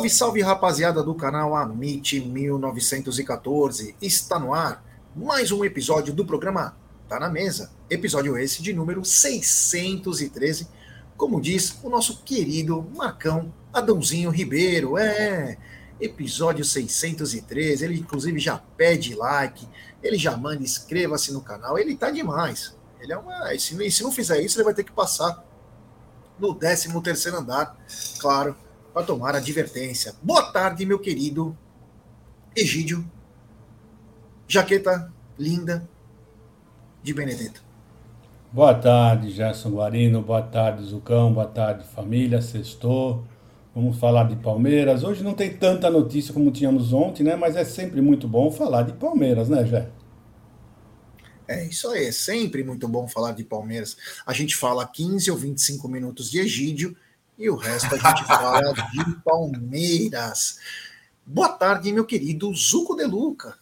Salve, salve rapaziada do canal Amit 1914. Está no ar mais um episódio do programa Tá na Mesa. Episódio esse de número 613. Como diz o nosso querido Marcão Adãozinho Ribeiro. É, episódio 613. Ele inclusive já pede like, ele já manda inscreva-se no canal. Ele tá demais. Ele é uma. Se, se não fizer isso, ele vai ter que passar no 13 terceiro andar, claro para tomar advertência. Boa tarde, meu querido Egídio. Jaqueta linda de Benedetto. Boa tarde, Gerson Guarino. Boa tarde, Zucão. Boa tarde, família. Sextou. Vamos falar de Palmeiras. Hoje não tem tanta notícia como tínhamos ontem, né? Mas é sempre muito bom falar de Palmeiras, né, Jé? É isso aí, é sempre muito bom falar de Palmeiras. A gente fala 15 ou 25 minutos de Egídio e o resto a gente fala de Palmeiras. Boa tarde, meu querido Zuco de Luca.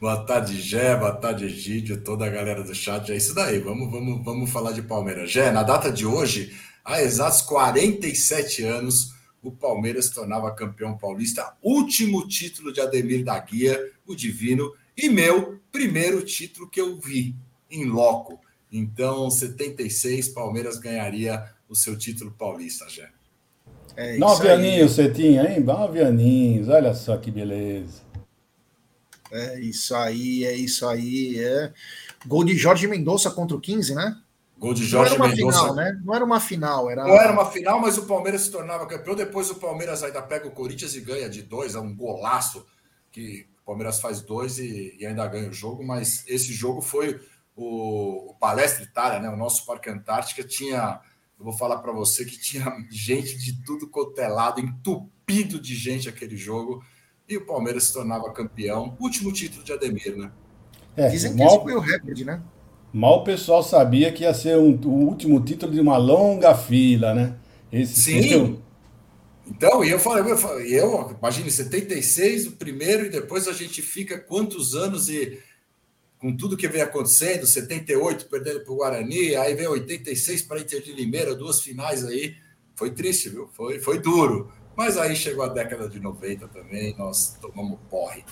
Boa tarde, Gé, boa tarde, Egídio, toda a galera do chat. É isso daí, vamos, vamos, vamos falar de Palmeiras. Gé, na data de hoje, há exatos 47 anos, o Palmeiras se tornava campeão paulista, último título de Ademir da Guia, o Divino, e meu primeiro título que eu vi em loco. Então, 76, Palmeiras ganharia o seu título paulista, já. É Nove aí. aninhos você tinha, hein? Nove aninhos, olha só que beleza. É isso aí, é isso aí. É. Gol de Jorge Mendonça contra o 15, né? Gol de Jorge Não era uma Mendonça. final, né? Não era uma final, era. Não era uma final, mas o Palmeiras se tornava campeão. Depois o Palmeiras ainda pega o Corinthians e ganha de dois, é um golaço que o Palmeiras faz dois e, e ainda ganha o jogo. Mas esse jogo foi o, o Palestra Itália, né? O nosso Parque Antártica tinha eu vou falar para você que tinha gente de tudo cotelado, entupido de gente aquele jogo, e o Palmeiras se tornava campeão. Último título de Ademir, né? É, Dizem que mal, esse foi o recorde, né? Mal o pessoal sabia que ia ser um, o último título de uma longa fila, né? Esse Sim. Título... Então, e eu falei, eu, falei, eu imagine 76, o primeiro, e depois a gente fica quantos anos e com tudo que vem acontecendo, 78 perdendo para o Guarani, aí vem 86 para Inter de Limeira, duas finais aí. Foi triste, viu? Foi, foi duro. Mas aí chegou a década de 90 também, nós tomamos porre.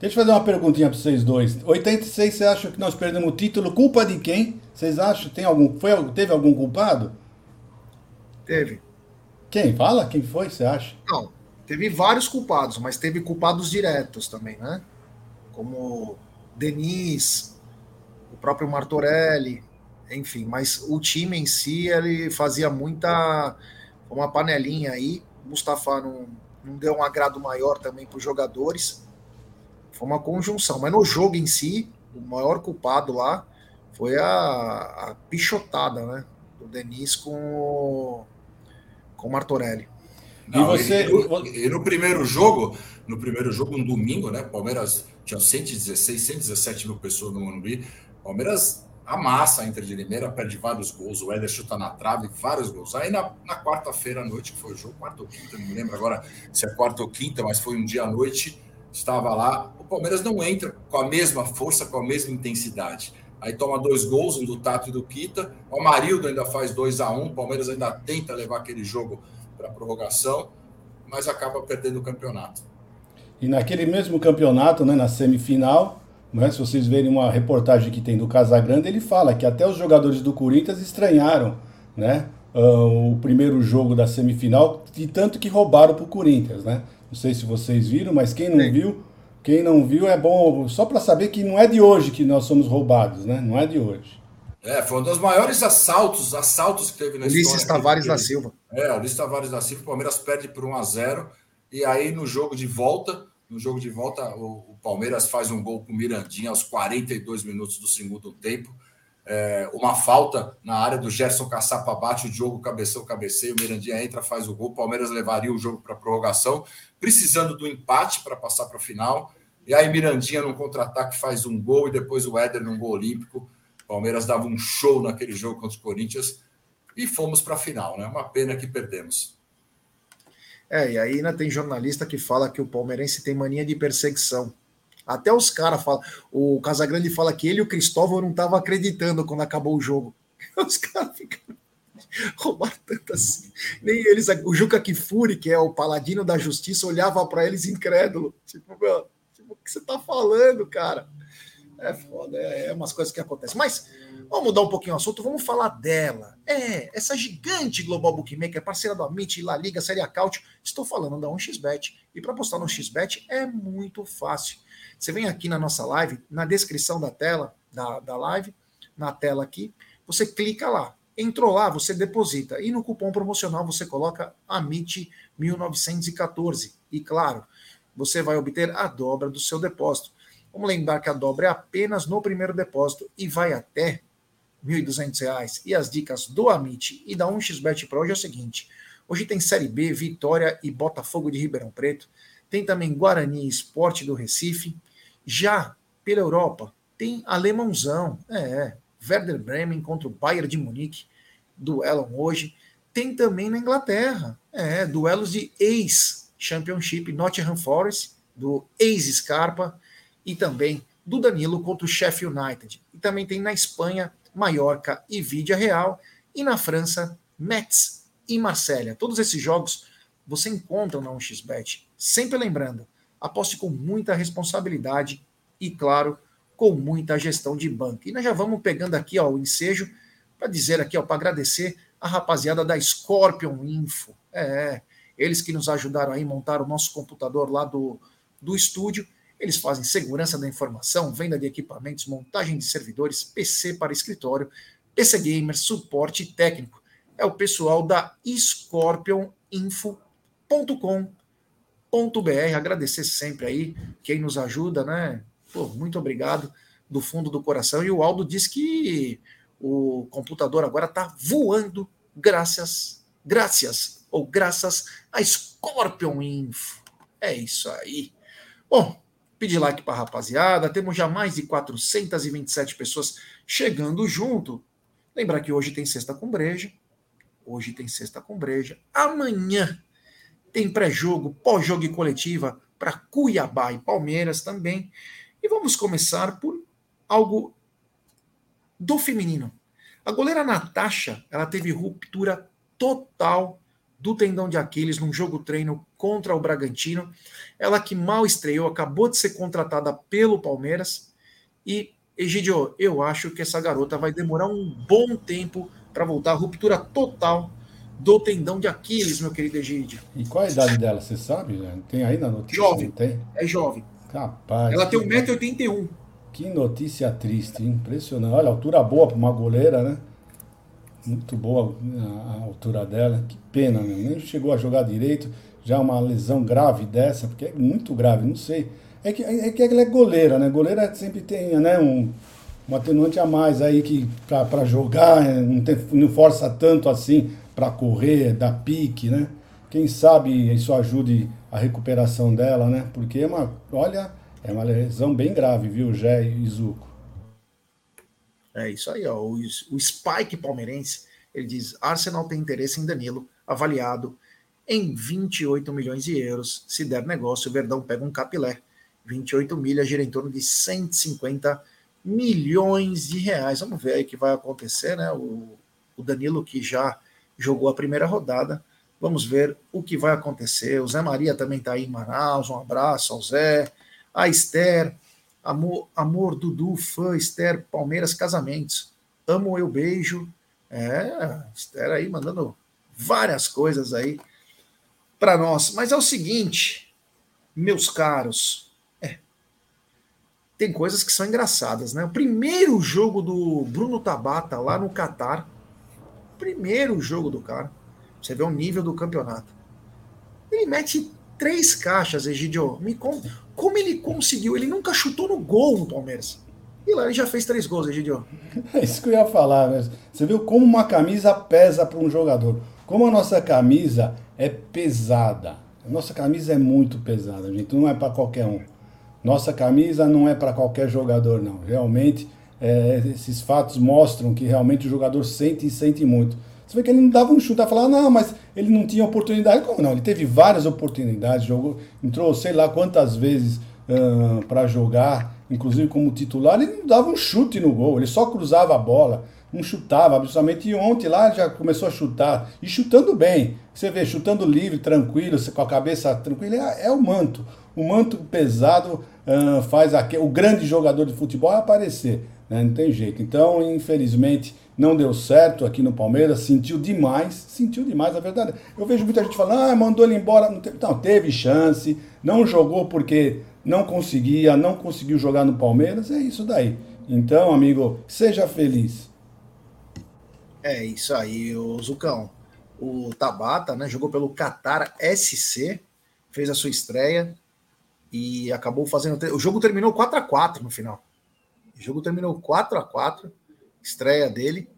Deixa eu fazer uma perguntinha para vocês dois. 86, você acha que nós perdemos o título? Culpa de quem? Vocês acham? Tem algum, foi, teve algum culpado? Teve. Quem? Fala? Quem foi, você acha? Não, teve vários culpados, mas teve culpados diretos também, né? Como Denis, o próprio Martorelli, enfim, mas o time em si ele fazia muita uma panelinha aí. Mustafa não, não deu um agrado maior também para os jogadores. Foi uma conjunção, mas no jogo em si, o maior culpado lá foi a, a pichotada, né, do Denis com o, com o Martorelli. Não, e você e, e no primeiro jogo, no primeiro jogo, um domingo, né, Palmeiras tinha 116, 117 mil pessoas no Morumbi. Palmeiras amassa a Inter de Limeira, perde vários gols. O Éder chuta na trave, vários gols. Aí na, na quarta-feira à noite, que foi o jogo, quarta ou quinta, não me lembro agora se é quarta ou quinta, mas foi um dia à noite, estava lá. O Palmeiras não entra com a mesma força, com a mesma intensidade. Aí toma dois gols, um do Tato e do Quita. O Amarildo ainda faz 2 a 1 um. O Palmeiras ainda tenta levar aquele jogo para prorrogação, mas acaba perdendo o campeonato. E naquele mesmo campeonato, né, na semifinal, né, se vocês verem uma reportagem que tem do Casagrande, ele fala que até os jogadores do Corinthians estranharam né, uh, o primeiro jogo da semifinal, de tanto que roubaram para o Corinthians. Né? Não sei se vocês viram, mas quem não Sim. viu, quem não viu é bom só para saber que não é de hoje que nós somos roubados, né? Não é de hoje. É, foi um dos maiores assaltos, assaltos que teve na Ulisses história. Ulisses Tavares da Silva. É, Ulisses Tavares da Silva, o Palmeiras perde por 1 a 0 e aí, no jogo de volta, no jogo de volta, o, o Palmeiras faz um gol com o Mirandinha aos 42 minutos do segundo tempo. É, uma falta na área do Gerson Caçapa bate, o jogo cabeceou, cabeceio, o Mirandinha entra, faz o gol. O Palmeiras levaria o jogo para prorrogação, precisando do empate para passar para a final. E aí, Mirandinha, num contra-ataque, faz um gol e depois o Éder num gol olímpico. O Palmeiras dava um show naquele jogo contra os Corinthians e fomos para a final, né? Uma pena que perdemos. É, e aí ainda tem jornalista que fala que o palmeirense tem mania de perseguição. Até os caras falam. O Casagrande fala que ele e o Cristóvão não estavam acreditando quando acabou o jogo. Os caras ficam. roubar tantas. Nem eles, o Juca Kifuri, que é o paladino da justiça, olhava para eles incrédulo. Tipo, meu, tipo, o que você tá falando, cara? É foda, é, é umas coisas que acontecem. Mas vamos mudar um pouquinho o assunto, vamos falar dela. É, essa gigante Global Bookmaker, parceira do Amit, La Liga, Série Acaute. Estou falando da 1xBet. E para postar no XBet é muito fácil. Você vem aqui na nossa live, na descrição da tela, da, da live, na tela aqui, você clica lá. Entrou lá, você deposita. E no cupom promocional você coloca AMIT1914. E claro, você vai obter a dobra do seu depósito. Vamos lembrar que a dobra é apenas no primeiro depósito e vai até R$ 1.200. E as dicas do Amit e da 1xBet Pro hoje é o seguinte: hoje tem Série B, Vitória e Botafogo de Ribeirão Preto. Tem também Guarani Esporte do Recife. Já pela Europa, tem Alemãozão, é, Werder Bremen contra o Bayern de Munique, duelam hoje. Tem também na Inglaterra, é, duelos de ex-Championship, Nottingham Forest, do ex-Scarpa, e também do Danilo contra o Sheffield United. E também tem na Espanha, Mallorca e Vídea Real, e na França, Metz e Marselha. Todos esses jogos você encontra na 1xBet. Sempre lembrando, aposte com muita responsabilidade e, claro, com muita gestão de banco. E nós já vamos pegando aqui ó, o ensejo para dizer aqui, para agradecer a rapaziada da Scorpion Info. É, eles que nos ajudaram aí a montar o nosso computador lá do, do estúdio. Eles fazem segurança da informação, venda de equipamentos, montagem de servidores, PC para escritório, PC Gamer, suporte técnico. É o pessoal da scorpioninfo.com br Agradecer sempre aí quem nos ajuda, né? Pô, muito obrigado do fundo do coração. E o Aldo diz que o computador agora está voando graças, graças ou graças a Scorpion Info. É isso aí. Bom, pedir like para a rapaziada. Temos já mais de 427 pessoas chegando junto. Lembrar que hoje tem sexta com breja. Hoje tem sexta com breja. Amanhã tem pré-jogo, pós-jogo e coletiva para Cuiabá e Palmeiras também. E vamos começar por algo do feminino. A goleira Natasha, ela teve ruptura total do tendão de Aquiles num jogo treino contra o Bragantino. Ela que mal estreou, acabou de ser contratada pelo Palmeiras. E, Egidio, eu acho que essa garota vai demorar um bom tempo para voltar. Ruptura total do tendão de Aquiles, meu querido Egídio. E qual a idade dela, você sabe? Tem aí na notícia? Jovem. Tem? É jovem. Capaz. Ela tem 1,81m. Que notícia triste, impressionante. Olha, altura boa para uma goleira, né? Muito boa a altura dela. Que pena, meu. Nem chegou a jogar direito. Já uma lesão grave dessa, porque é muito grave, não sei. É que, é que ela é goleira, né? Goleira sempre tem né, um, um atenuante a mais aí que para jogar, não, tem, não força tanto assim para correr, dar pique, né? Quem sabe isso ajude a recuperação dela, né? Porque é uma, olha, é uma lesão bem grave, viu, Jé e Zuco? É isso aí, ó. O, o Spike palmeirense, ele diz: Arsenal tem interesse em Danilo, avaliado em 28 milhões de euros. Se der negócio, o Verdão pega um capilé. 28 milhas gira em torno de 150 milhões de reais. Vamos ver aí o que vai acontecer, né? O, o Danilo que já jogou a primeira rodada. Vamos ver o que vai acontecer. O Zé Maria também está aí em Manaus. Um abraço ao Zé. A Esther, amor, amor Dudu, fã, Esther, Palmeiras Casamentos. Amo eu, beijo. É, Esther aí mandando várias coisas aí para nós. Mas é o seguinte, meus caros. É, tem coisas que são engraçadas, né? O primeiro jogo do Bruno Tabata lá no Catar primeiro jogo do cara. Você vê o nível do campeonato. Ele mete três caixas, Egidio. Me. Como ele conseguiu? Ele nunca chutou no gol no Palmeiras. E lá ele já fez três gols, Egidio. É isso que eu ia falar. Né? Você viu como uma camisa pesa para um jogador. Como a nossa camisa é pesada. Nossa camisa é muito pesada, gente. Não é para qualquer um. Nossa camisa não é para qualquer jogador, não. Realmente é, esses fatos mostram que realmente o jogador sente e sente muito. Você vê que ele não dava um chute, a falar, não, mas ele não tinha oportunidade. Como não? Ele teve várias oportunidades, jogou, entrou sei lá quantas vezes uh, para jogar, inclusive como titular, ele não dava um chute no gol, ele só cruzava a bola. Não chutava absolutamente. E ontem lá já começou a chutar. E chutando bem. Você vê, chutando livre, tranquilo, com a cabeça tranquila. É, é o manto. O manto pesado uh, faz aqui, o grande jogador de futebol aparecer. Né? Não tem jeito. Então, infelizmente, não deu certo aqui no Palmeiras. Sentiu demais. Sentiu demais, a verdade. Eu vejo muita gente falando, ah, mandou ele embora. Não teve, não, teve chance. Não jogou porque não conseguia, não conseguiu jogar no Palmeiras. É isso daí. Então, amigo, seja feliz. É isso aí, o Zucão. O Tabata, né, jogou pelo Qatar SC, fez a sua estreia e acabou fazendo. O jogo terminou 4 a 4 no final. O jogo terminou 4 a 4 estreia dele.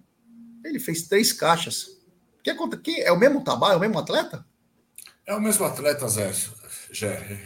Ele fez três caixas. Que, que, é o mesmo Tabata? É o mesmo atleta? É o mesmo atleta, Zé.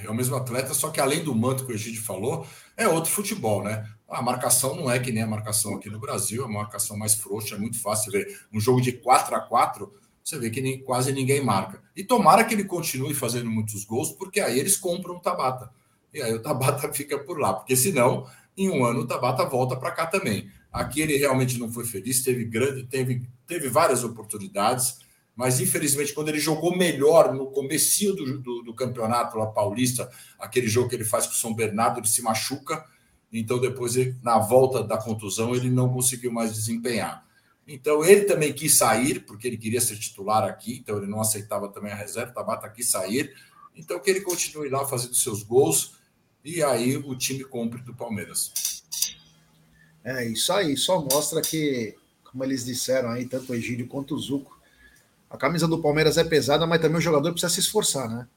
É o mesmo atleta, só que além do manto que o Egídio falou, é outro futebol, né? A marcação não é que nem a marcação aqui no Brasil, é uma marcação mais frouxa, é muito fácil ver. Um jogo de 4 a 4 você vê que nem, quase ninguém marca. E tomara que ele continue fazendo muitos gols, porque aí eles compram o Tabata. E aí o Tabata fica por lá, porque senão, em um ano, o Tabata volta para cá também. Aqui ele realmente não foi feliz, teve grande, teve, teve várias oportunidades, mas infelizmente, quando ele jogou melhor no começo do, do, do campeonato lá paulista, aquele jogo que ele faz com o São Bernardo, ele se machuca então, depois, na volta da contusão, ele não conseguiu mais desempenhar. Então, ele também quis sair, porque ele queria ser titular aqui, então ele não aceitava também a reserva. Tabata quis sair. Então, que ele continue lá fazendo seus gols e aí o time compre do Palmeiras. É isso aí, só mostra que, como eles disseram aí, tanto o Egídio quanto o Zuco, a camisa do Palmeiras é pesada, mas também o jogador precisa se esforçar, né?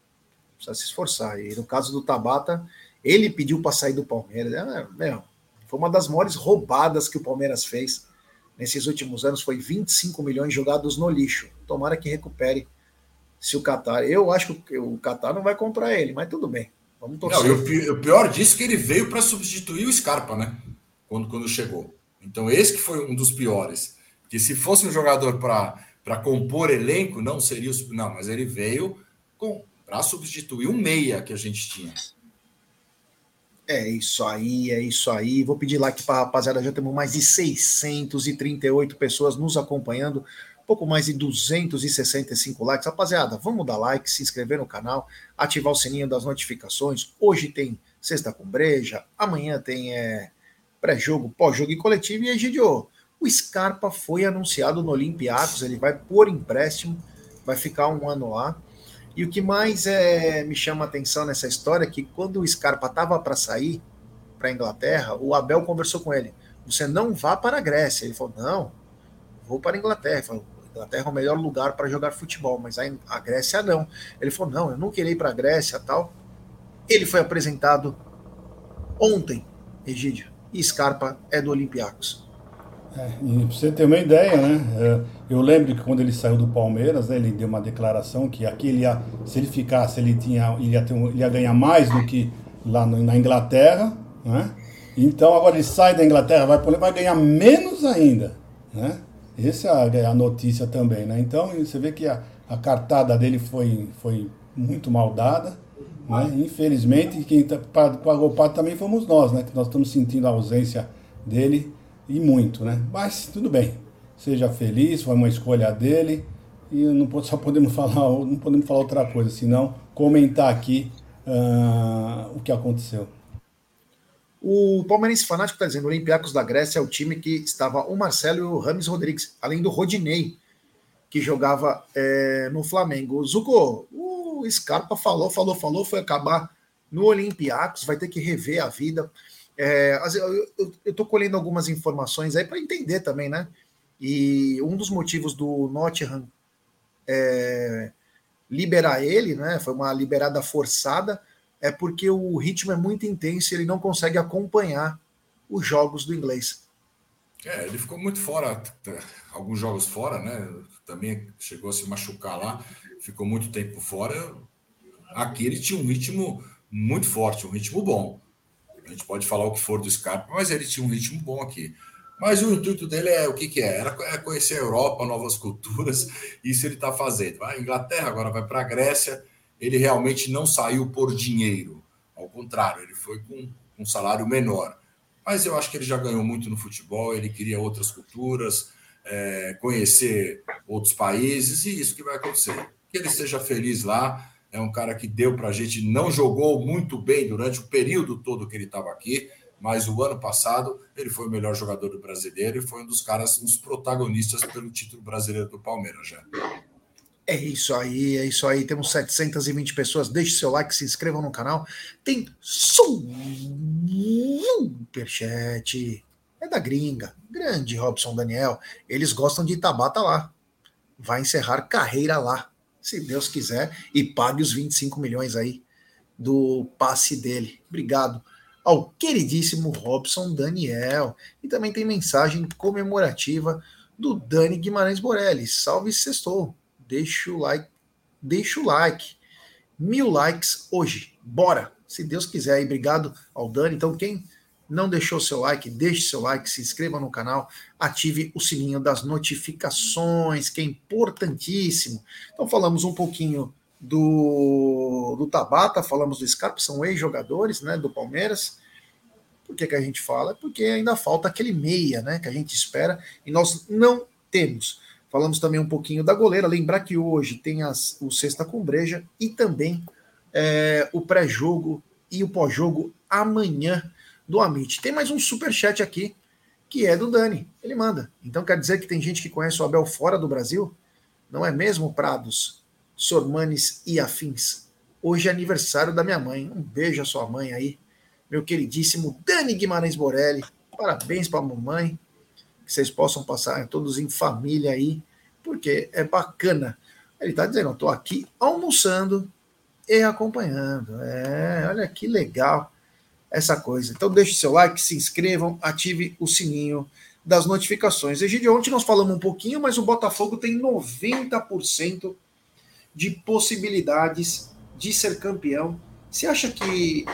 Precisa se esforçar. E no caso do Tabata, ele pediu para sair do Palmeiras. É, meu, foi uma das maiores roubadas que o Palmeiras fez nesses últimos anos. Foi 25 milhões jogados no lixo. Tomara que recupere se o Qatar. Eu acho que o Qatar não vai comprar ele, mas tudo bem. Vamos torcer. Não, o pior disso é que ele veio para substituir o Scarpa, né? Quando, quando chegou. Então, esse que foi um dos piores. Que se fosse um jogador para compor elenco, não seria. Não, mas ele veio para substituir um meia que a gente tinha. É isso aí, é isso aí. Vou pedir like para a rapaziada. Já temos mais de 638 pessoas nos acompanhando. Pouco mais de 265 likes. Rapaziada, vamos dar like, se inscrever no canal, ativar o sininho das notificações. Hoje tem Sexta com Breja, amanhã tem é, pré-jogo, pós-jogo e coletivo. E aí, Gidio, o Scarpa foi anunciado no Olympiacos, ele vai por empréstimo, vai ficar um ano lá. E o que mais é, me chama a atenção nessa história é que quando o Scarpa estava para sair para a Inglaterra, o Abel conversou com ele. Você não vá para a Grécia. Ele falou: não, vou para a Inglaterra. Ele falou, Inglaterra é o melhor lugar para jogar futebol, mas a, Grécia não. Ele falou: não, eu não queria ir para a Grécia tal. Ele foi apresentado ontem, Egídio, e Scarpa é do Olympiacos. É, e pra você ter uma ideia, né? É, eu lembro que quando ele saiu do Palmeiras, né, ele deu uma declaração que aqui ele ia, se ele ficasse, ele, tinha, ele, ia, um, ele ia ganhar mais do que lá no, na Inglaterra, né? Então agora ele sai da Inglaterra, vai, vai ganhar menos ainda, né? Essa é a, a notícia também, né? Então você vê que a, a cartada dele foi, foi muito mal dada, né? Infelizmente, quem tá, pagou o pato também fomos nós, né? Que nós estamos sentindo a ausência dele e muito, né? Mas tudo bem. Seja feliz, foi uma escolha dele e não só podemos falar, não podemos falar outra coisa, senão comentar aqui uh, o que aconteceu. O Palmeirense Fanático está dizendo: o Olympiacos da Grécia é o time que estava o Marcelo e o Rames Rodrigues, além do Rodinei, que jogava é, no Flamengo. Zuko, o Scarpa falou, falou, falou, foi acabar no Olympiacos, vai ter que rever a vida. É, eu estou colhendo algumas informações aí para entender também, né? E um dos motivos do Nottingham é, liberar ele, né? Foi uma liberada forçada, é porque o ritmo é muito intenso e ele não consegue acompanhar os jogos do inglês. É, ele ficou muito fora, alguns jogos fora, né? Também chegou a se machucar lá, ficou muito tempo fora. Aqui ele tinha um ritmo muito forte, um ritmo bom. A gente pode falar o que for do Scarpa, mas ele tinha um ritmo bom aqui. Mas o intuito dele é o que, que é? Era é conhecer a Europa, novas culturas. Isso ele está fazendo. Vai Inglaterra, agora vai para a Grécia. Ele realmente não saiu por dinheiro. Ao contrário, ele foi com um salário menor. Mas eu acho que ele já ganhou muito no futebol. Ele queria outras culturas. é, conhecer outros países, e isso que vai acontecer. Que ele esteja feliz lá. É um cara que deu para a gente, não jogou muito bem durante o período todo que ele estava aqui, mas o ano passado ele foi o melhor jogador do brasileiro e foi um dos caras, dos protagonistas pelo título brasileiro do Palmeiras já. É isso aí, é isso aí. Temos 720 pessoas. Deixe seu like, se inscrevam no canal. Tem superchat. É da gringa. Grande Robson Daniel. Eles gostam de Tabata lá. Vai encerrar carreira lá, se Deus quiser, e pague os 25 milhões aí do passe dele. Obrigado ao queridíssimo Robson Daniel. E também tem mensagem comemorativa do Dani Guimarães Borelli. Salve sextou deixa o like, deixa o like. Mil likes hoje. Bora! Se Deus quiser. E obrigado ao Dani. Então, quem não deixou seu like, deixe seu like, se inscreva no canal, ative o sininho das notificações, que é importantíssimo. Então, falamos um pouquinho do, do Tabata, falamos do Scarpa, são ex-jogadores né, do Palmeiras. Por que, que a gente fala? Porque ainda falta aquele meia né, que a gente espera e nós não temos. Falamos também um pouquinho da goleira. Lembrar que hoje tem as, o Sexta com Breja e também é, o pré-jogo e o pós-jogo amanhã do Amit. Tem mais um super chat aqui que é do Dani. Ele manda. Então quer dizer que tem gente que conhece o Abel fora do Brasil? Não é mesmo, Prados, Sormanes e afins? Hoje é aniversário da minha mãe. Um beijo à sua mãe aí, meu queridíssimo Dani Guimarães Borelli. Parabéns para a mamãe que vocês possam passar todos em família aí, porque é bacana. Ele está dizendo, estou aqui almoçando e acompanhando. É, olha que legal essa coisa. Então deixe seu like, se inscrevam, ative o sininho das notificações. Egidio, ontem nós falamos um pouquinho, mas o Botafogo tem 90% de possibilidades de ser campeão. Você acha que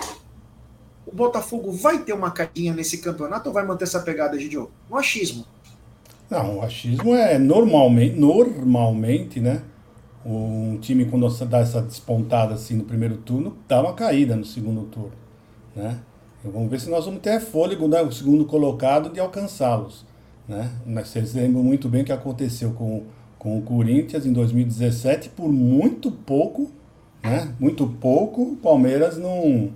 o Botafogo vai ter uma carinha nesse campeonato ou vai manter essa pegada, Gidio? No achismo. Não, o achismo é normalmente, normalmente, né? Um time quando dá essa despontada assim no primeiro turno, dá uma caída no segundo turno, né? vamos ver se nós vamos ter fôlego, né, o segundo colocado, de alcançá-los, né? Mas vocês lembram muito bem o que aconteceu com, com o Corinthians em 2017, por muito pouco, né? Muito pouco, o Palmeiras não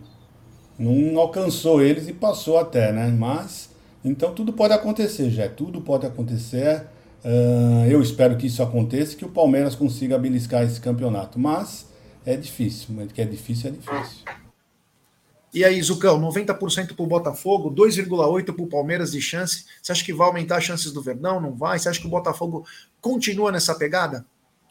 não alcançou eles e passou até, né? Mas, então tudo pode acontecer, já tudo pode acontecer. Uh, eu espero que isso aconteça, que o Palmeiras consiga beliscar esse campeonato. Mas é difícil, que é difícil, é difícil. E aí, Zucão, 90% para o Botafogo, 2,8% para o Palmeiras de chance. Você acha que vai aumentar as chances do Verdão? Não vai? Você acha que o Botafogo continua nessa pegada?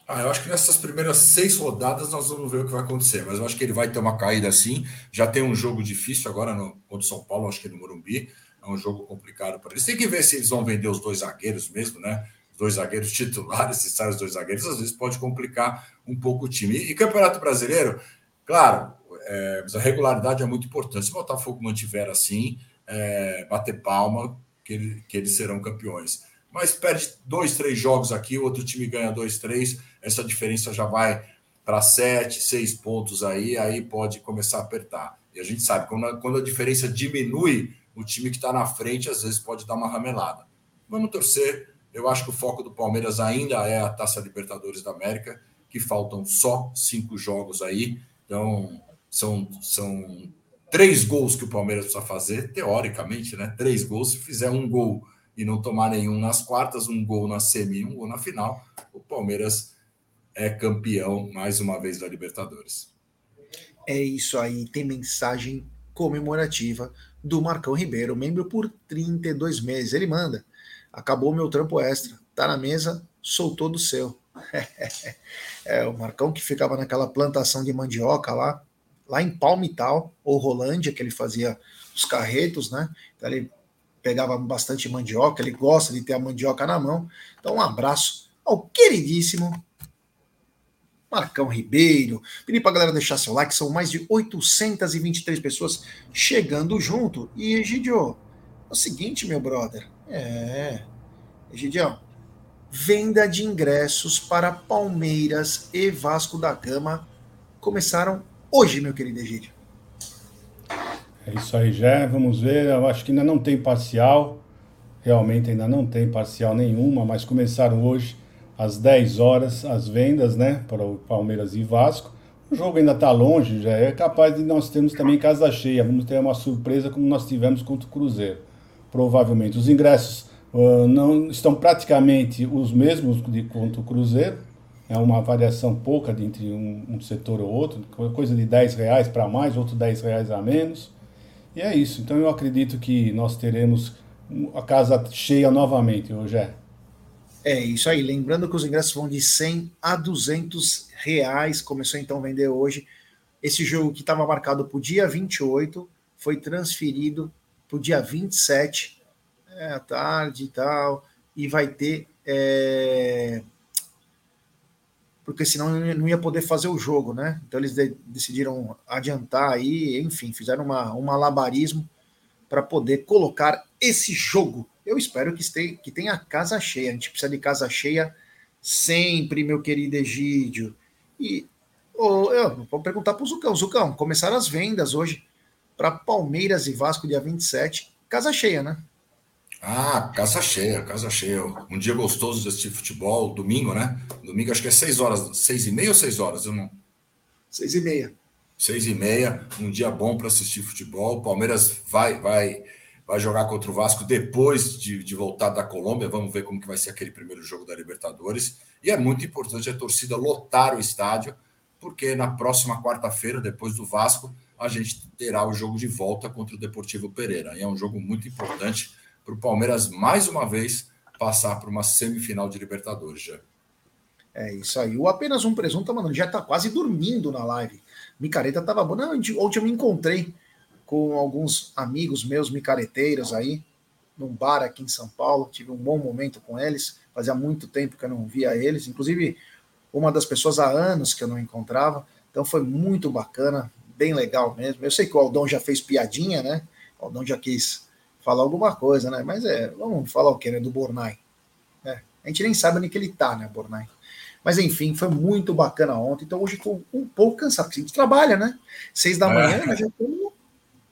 Ah, eu acho que nessas primeiras seis rodadas nós vamos ver o que vai acontecer, mas eu acho que ele vai ter uma caída assim. Já tem um jogo difícil agora no, contra o São Paulo, acho que no Morumbi. É um jogo complicado para eles. Tem que ver se eles vão vender os dois zagueiros mesmo, né? Dois zagueiros titulares, se saem os dois zagueiros, às vezes pode complicar um pouco o time. E, e Campeonato Brasileiro, claro, é, a regularidade é muito importante. Se o Botafogo mantiver assim, é, bater palma, que, ele, que eles serão campeões mas perde dois, três jogos aqui, o outro time ganha dois, três, essa diferença já vai para sete, seis pontos aí, aí pode começar a apertar. E a gente sabe, quando a, quando a diferença diminui, o time que está na frente às vezes pode dar uma ramelada. Vamos torcer. Eu acho que o foco do Palmeiras ainda é a Taça Libertadores da América, que faltam só cinco jogos aí. Então, são, são três gols que o Palmeiras precisa fazer, teoricamente, né? Três gols. Se fizer um gol e não tomar nenhum nas quartas, um gol na semi, um gol na final, o Palmeiras é campeão mais uma vez da Libertadores. É isso aí, tem mensagem comemorativa do Marcão Ribeiro, membro por 32 meses. Ele manda: acabou meu trampo extra, tá na mesa, soltou do seu. é, o Marcão que ficava naquela plantação de mandioca lá, lá em Palmital, ou Rolândia, que ele fazia os carretos, né? Então ele pegava bastante mandioca, ele gosta de ter a mandioca na mão. Então, um abraço ao queridíssimo Marcão Ribeiro. Pedir para a galera deixar seu like, são mais de 823 pessoas chegando junto. E, Egidio, é o seguinte, meu brother. É. Egidião, venda de ingressos para Palmeiras e Vasco da Gama começaram hoje, meu querido Egidio. É isso aí, já. Vamos ver. Eu acho que ainda não tem parcial. realmente ainda não tem parcial nenhuma, mas começaram hoje às 10 horas as vendas, né, para o Palmeiras e Vasco. O jogo ainda está longe, já é capaz de nós termos também casa cheia. Vamos ter uma surpresa como nós tivemos contra o Cruzeiro, provavelmente. Os ingressos uh, não estão praticamente os mesmos de contra o Cruzeiro. É uma variação pouca de entre um, um setor ou outro, coisa de 10 reais para mais, outro 10 reais a menos. E é isso. Então eu acredito que nós teremos a casa cheia novamente, hoje é. É isso aí. Lembrando que os ingressos vão de 100 a 200 reais. Começou então a vender hoje. Esse jogo que estava marcado para o dia 28 foi transferido para o dia 27, é, à tarde e tal. E vai ter. É... Porque senão não ia poder fazer o jogo, né? Então eles de decidiram adiantar aí, enfim, fizeram uma, um malabarismo para poder colocar esse jogo eu espero que, esteja, que tenha casa cheia. A gente precisa de casa cheia sempre, meu querido Egídio. E oh, eu vou perguntar para o Zucão. Zucão, começaram as vendas hoje para Palmeiras e Vasco, dia 27. Casa cheia, né? Ah, casa cheia, casa cheia. Um dia gostoso de assistir futebol, domingo, né? Domingo acho que é seis horas, seis e meia ou seis horas? Eu não... Seis e meia. Seis e meia, um dia bom para assistir futebol. Palmeiras vai, vai vai jogar contra o Vasco depois de, de, voltar da Colômbia. Vamos ver como que vai ser aquele primeiro jogo da Libertadores. E é muito importante a torcida lotar o estádio, porque na próxima quarta-feira, depois do Vasco, a gente terá o jogo de volta contra o Deportivo Pereira. E é um jogo muito importante para o Palmeiras, mais uma vez, passar para uma semifinal de Libertadores já. É isso aí. O apenas um presunto, mano, já está quase dormindo na live. Micareta estava boa. Não, ontem eu me encontrei com alguns amigos meus micareteiros aí, num bar aqui em São Paulo. Tive um bom momento com eles. Fazia muito tempo que eu não via eles. Inclusive, uma das pessoas há anos que eu não encontrava. Então foi muito bacana, bem legal mesmo. Eu sei que o Aldão já fez piadinha, né? O Aldão já quis falar alguma coisa, né? Mas é, vamos falar o que, né? Do Bornai. É, a gente nem sabe onde que ele tá, né, Bornai? Mas enfim, foi muito bacana ontem. Então hoje estou um pouco cansado, porque a gente trabalha, né? Seis da manhã, é. já estamos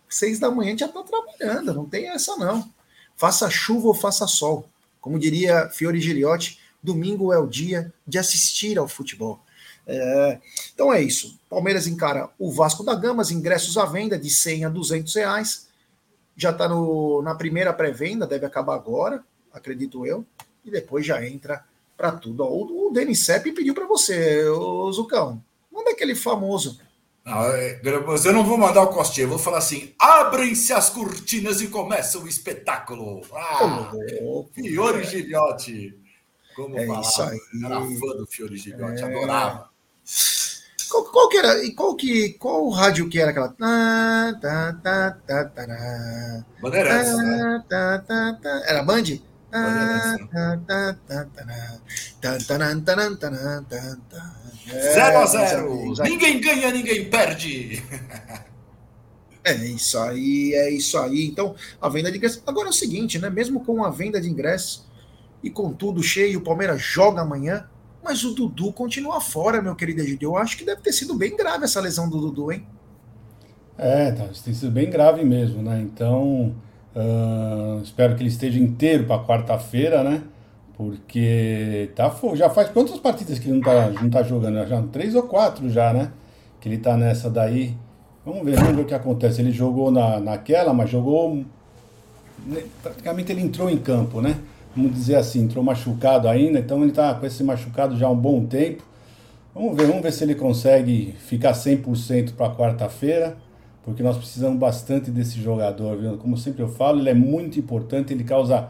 seis da manhã já está trabalhando, não tem essa não. Faça chuva ou faça sol. Como diria Fiore Giliotti, domingo é o dia de assistir ao futebol. É, então é isso. Palmeiras encara o Vasco da Gama, os ingressos à venda de 100 a 200 reais. Já está na primeira pré-venda, deve acabar agora, acredito eu. E depois já entra para tudo. o, o Denis Sepp pediu para você, o Zucão. Manda aquele famoso não, é, eu não vou mandar o Costinha, eu vou falar assim: abrem-se as cortinas e começa o espetáculo. Ah, oh, Fiore é. Gilhote. Como é aí. era fã do Fiore Gilhote, é. adorava. Qual, qual, que era? E qual que qual rádio que era aquela? Bandeirantes, né? Era Band? Bandeirantes. 0 a 0 Ninguém ganha, ninguém perde. É isso aí, é isso aí. Então, a venda de ingressos. Agora é o seguinte, né? Mesmo com a venda de ingressos e com tudo cheio, o Palmeiras joga amanhã, mas o Dudu continua fora, meu querido Egidio. Eu acho que deve ter sido bem grave essa lesão do Dudu, hein? É, tá, tem sido bem grave mesmo, né? Então, uh, espero que ele esteja inteiro para quarta-feira, né? Porque tá, já faz quantas partidas que ele não tá, não tá jogando? Já três ou quatro já, né? Que ele tá nessa daí. Vamos ver, vamos ver o que acontece. Ele jogou na, naquela, mas jogou. Né, praticamente ele entrou em campo, né? Vamos dizer assim, entrou machucado ainda, então ele tá com esse machucado já há um bom tempo. Vamos ver, vamos ver se ele consegue ficar 100% para quarta-feira, porque nós precisamos bastante desse jogador, viu? Como sempre eu falo, ele é muito importante, ele causa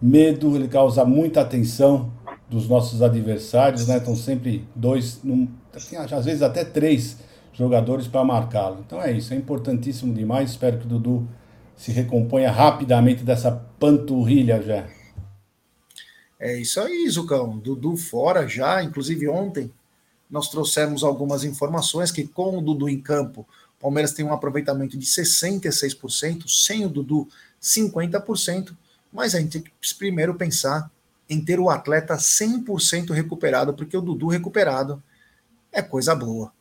medo, ele causa muita atenção dos nossos adversários, né? Estão sempre dois, num, assim, às vezes até três jogadores para marcá-lo. Então é isso, é importantíssimo demais. Espero que o Dudu se recomponha rapidamente dessa panturrilha já. É isso aí, Zucão. Dudu fora já, inclusive ontem nós trouxemos algumas informações que com o Dudu em campo, o Palmeiras tem um aproveitamento de 66%, sem o Dudu 50% mas a gente tem que primeiro pensar em ter o atleta 100% recuperado, porque o Dudu recuperado é coisa boa.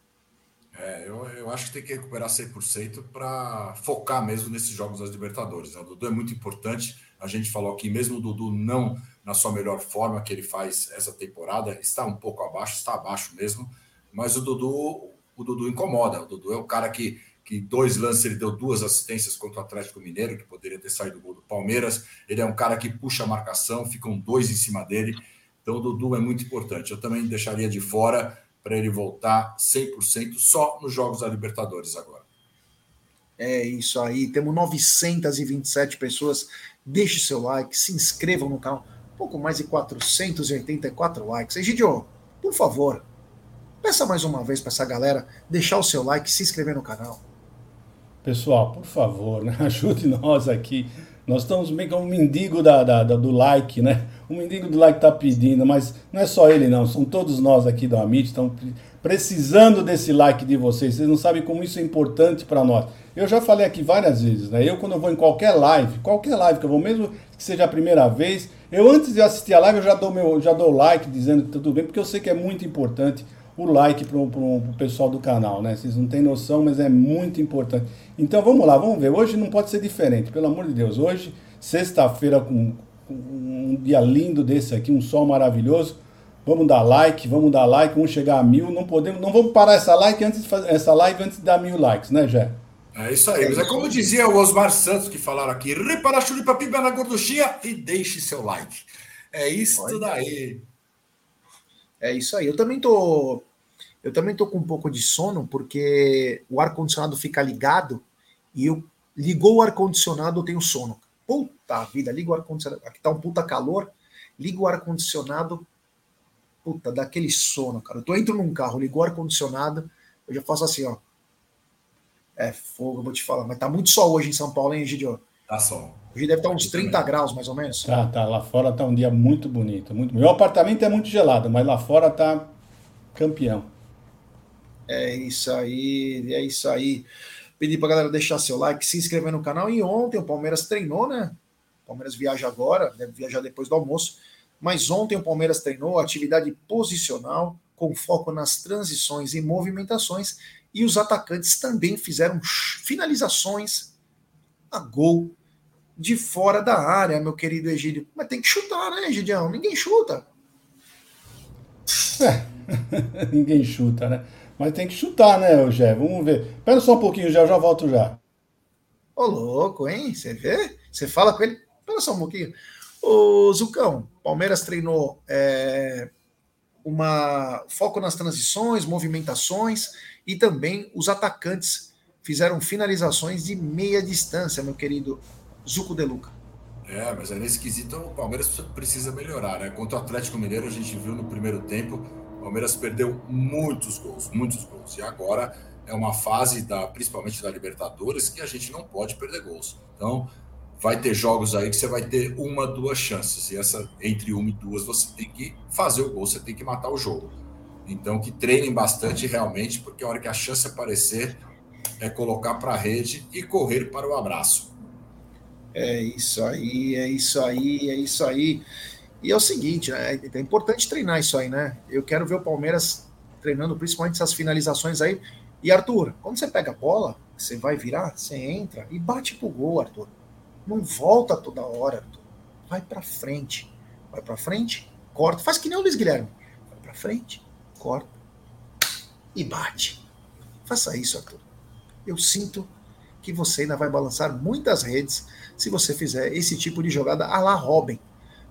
É, eu, eu acho que tem que recuperar 100% para focar mesmo nesses jogos das Libertadores. Né? O Dudu é muito importante. A gente falou aqui, mesmo o Dudu não na sua melhor forma que ele faz essa temporada, está um pouco abaixo, está abaixo mesmo, mas o Dudu, o Dudu incomoda. O Dudu é o cara que, que dois lances ele deu duas assistências contra o Atlético Mineiro, que poderia ter saído do gol do Palmeiras. Ele é um cara que puxa a marcação, ficam dois em cima dele. Então o Dudu é muito importante. Eu também deixaria de fora para ele voltar 100% só nos Jogos da Libertadores agora. É isso aí, temos 927 pessoas. Deixe seu like, se inscrevam no canal. Pouco mais de 484 likes. Egidio, por favor, peça mais uma vez para essa galera deixar o seu like, se inscrever no canal. Pessoal, por favor, né? ajude nós aqui. Nós estamos meio como um mendigo da, da, da, do like, né? O mendigo do like está pedindo, mas não é só ele não, são todos nós aqui do Amit, estão precisando desse like de vocês. Vocês não sabem como isso é importante para nós. Eu já falei aqui várias vezes, né? Eu quando eu vou em qualquer live, qualquer live que eu vou, mesmo que seja a primeira vez, eu antes de assistir a live eu já dou meu, já dou like dizendo que tudo bem, porque eu sei que é muito importante o like para o pessoal do canal, né? Vocês não têm noção, mas é muito importante. Então vamos lá, vamos ver. Hoje não pode ser diferente, pelo amor de Deus. Hoje, sexta-feira, com, com um dia lindo desse aqui, um sol maravilhoso. Vamos dar like, vamos dar like, vamos chegar a mil. Não podemos, não vamos parar essa like antes de fazer essa live antes de dar mil likes, né, Jé? É isso aí, mas é como dizia o Osmar Santos que falaram aqui: repara chulipa piba na gorduchinha e deixe seu like. É isso daí. É isso aí. Eu também tô eu também tô com um pouco de sono porque o ar condicionado fica ligado e eu ligou o ar condicionado, eu tenho sono. Puta vida, liga o ar condicionado. Aqui tá um puta calor, liga o ar condicionado, puta, dá aquele sono, cara. Eu tô entro num carro, ligo o ar condicionado, eu já faço assim, ó. É fogo, eu vou te falar. Mas tá muito sol hoje em São Paulo, hein, Gidio? Tá sol. Hoje deve estar tá uns 30 também. graus, mais ou menos. Tá, tá. Lá fora tá um dia muito bonito. Muito... Meu apartamento é muito gelado, mas lá fora tá campeão. É isso aí, é isso aí. Pedir pra galera deixar seu like, se inscrever no canal. E ontem o Palmeiras treinou, né? O Palmeiras viaja agora, deve viajar depois do almoço. Mas ontem o Palmeiras treinou atividade posicional, com foco nas transições e movimentações e os atacantes também fizeram finalizações a gol de fora da área, meu querido Egídio. Mas tem que chutar, né, Egidião? Ninguém chuta. É, ninguém chuta, né? Mas tem que chutar, né, Gé? Vamos ver. Espera só um pouquinho, já, já volto já. Ô, louco, hein? Você vê? Você fala com ele. Espera só um pouquinho. Ô, Zucão, Palmeiras treinou é, uma foco nas transições, movimentações e também os atacantes fizeram finalizações de meia distância, meu querido Zuco De Luca. É, mas é nesse quesito o Palmeiras precisa melhorar, né? Contra o Atlético Mineiro, a gente viu no primeiro tempo, o Palmeiras perdeu muitos gols, muitos gols. E agora é uma fase, da, principalmente da Libertadores, que a gente não pode perder gols. Então, vai ter jogos aí que você vai ter uma, duas chances. E essa, entre uma e duas, você tem que fazer o gol, você tem que matar o jogo. Então, que treinem bastante realmente, porque a hora que a chance aparecer é colocar para a rede e correr para o abraço. É isso aí, é isso aí, é isso aí. E é o seguinte, né, é importante treinar isso aí, né? Eu quero ver o Palmeiras treinando principalmente essas finalizações aí. E Arthur, quando você pega a bola, você vai virar, você entra e bate pro gol, Arthur. Não volta toda hora, Arthur. Vai para frente. Vai para frente, corta, faz que nem o Luiz Guilherme. Vai para frente, corta e bate. Faça isso, Arthur. Eu sinto que você ainda vai balançar muitas redes se você fizer esse tipo de jogada a la Robin.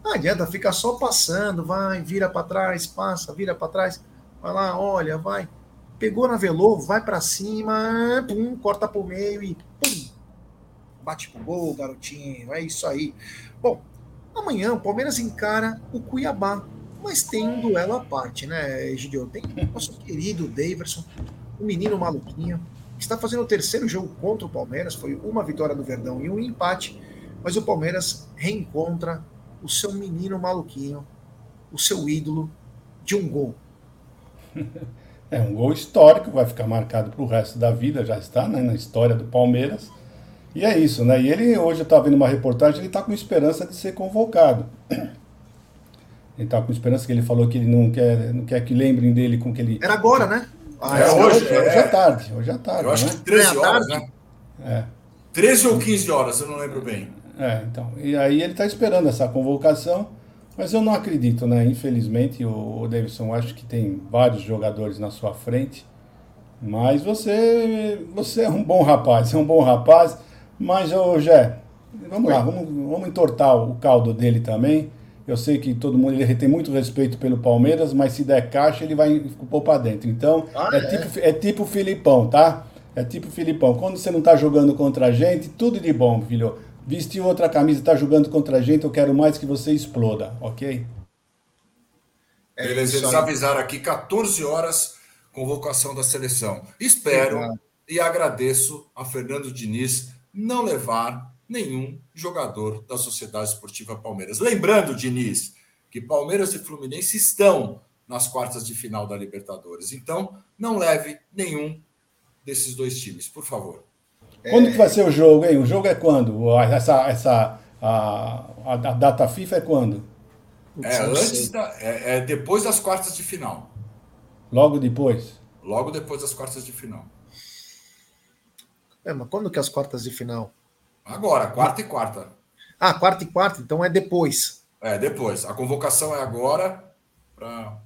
Não adianta ficar só passando, vai, vira para trás, passa, vira para trás, vai lá, olha, vai. Pegou na velô, vai para cima, pum, corta pro meio e pum, bate pro gol, garotinho. É isso aí. Bom, amanhã o Palmeiras encara o Cuiabá mas tem um duelo à parte, né, Gideon? Tem o nosso querido Daverson, o um menino maluquinho, que está fazendo o terceiro jogo contra o Palmeiras. Foi uma vitória do Verdão e um empate. Mas o Palmeiras reencontra o seu menino maluquinho, o seu ídolo, de um gol. É um gol histórico, vai ficar marcado para o resto da vida, já está né, na história do Palmeiras. E é isso, né? E ele, hoje eu estava vendo uma reportagem, ele está com esperança de ser convocado. Ele tá com esperança que ele falou que ele não quer, não quer que lembrem dele com que ele. Era agora, né? Ah, é, hoje, hoje, é, hoje é tarde. Hoje é tarde. Eu acho né? que 13 é horas, né? É. 13 ou 15 horas, eu não lembro bem. É, então. E aí ele está esperando essa convocação, mas eu não acredito, né? Infelizmente, o, o Davidson acho que tem vários jogadores na sua frente. Mas você, você é um bom rapaz, é um bom rapaz. Mas, ô Jé, vamos lá, vamos, vamos entortar o caldo dele também. Eu sei que todo mundo ele tem muito respeito pelo Palmeiras, mas se der caixa, ele vai pôr para dentro. Então, ah, é, é, Tipo, é tipo Filipão, tá? É tipo Filipão. Quando você não tá jogando contra a gente, tudo de bom, filho. Vestiu outra camisa, tá jogando contra a gente, eu quero mais que você exploda, ok? É, Beleza, eles avisaram aqui 14 horas, convocação da seleção. Espero e agradeço a Fernando Diniz não levar nenhum jogador da Sociedade Esportiva Palmeiras. Lembrando, Diniz, que Palmeiras e Fluminense estão nas quartas de final da Libertadores. Então, não leve nenhum desses dois times, por favor. Quando é... que vai ser o jogo, hein? O jogo é quando? Essa, essa, a, a, a data FIFA é quando? É, antes da, é, é depois das quartas de final. Logo depois? Logo depois das quartas de final. É, mas quando que é as quartas de final? Agora, quarta e quarta. Ah, quarta e quarta, então é depois. É, depois. A convocação é agora para.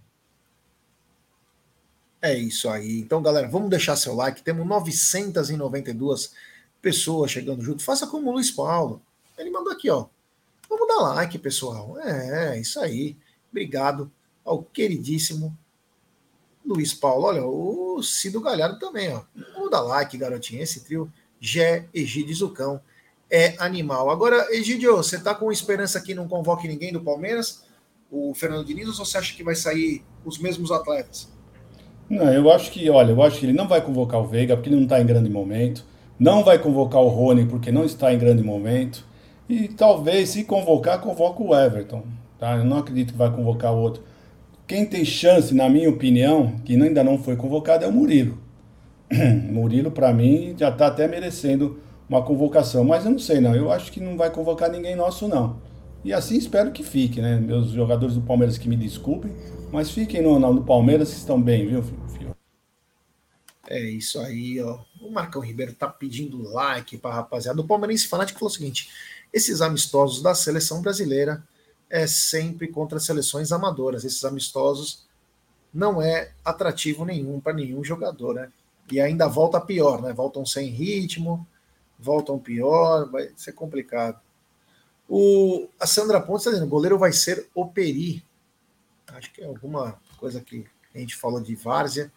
É isso aí. Então, galera, vamos deixar seu like. Temos 992 pessoas chegando junto. Faça como o Luiz Paulo. Ele mandou aqui, ó. Vamos dar like, pessoal. É, é isso aí. Obrigado ao queridíssimo Luiz Paulo. Olha, o Cido Galhardo também, ó. Vamos dar like, garotinho. Esse trio Gé, Egide Zucão é animal. Agora, Egidio, você está com esperança que não convoque ninguém do Palmeiras, o Fernando Diniz, ou você acha que vai sair os mesmos atletas? Não, eu acho que, olha, eu acho que ele não vai convocar o Veiga porque ele não está em grande momento, não vai convocar o Rony porque não está em grande momento, e talvez, se convocar, convoca o Everton. Tá? Eu não acredito que vai convocar o outro. Quem tem chance, na minha opinião, que ainda não foi convocado, é o Murilo. Murilo, para mim, já está até merecendo uma convocação. Mas eu não sei, não. Eu acho que não vai convocar ninguém nosso, não. E assim espero que fique, né? Meus jogadores do Palmeiras que me desculpem, mas fiquem no, no Palmeiras que estão bem, viu, filho? É isso aí, ó. O Marcão Ribeiro tá pedindo like para rapaziada. O Palmeirense Fanático falou o seguinte: esses amistosos da seleção brasileira é sempre contra seleções amadoras. Esses amistosos não é atrativo nenhum para nenhum jogador, né? E ainda volta pior, né? Voltam sem ritmo, voltam pior, vai ser complicado. O, a Sandra Pontes está dizendo: o goleiro vai ser o Peri. Acho que é alguma coisa que a gente falou de Várzea.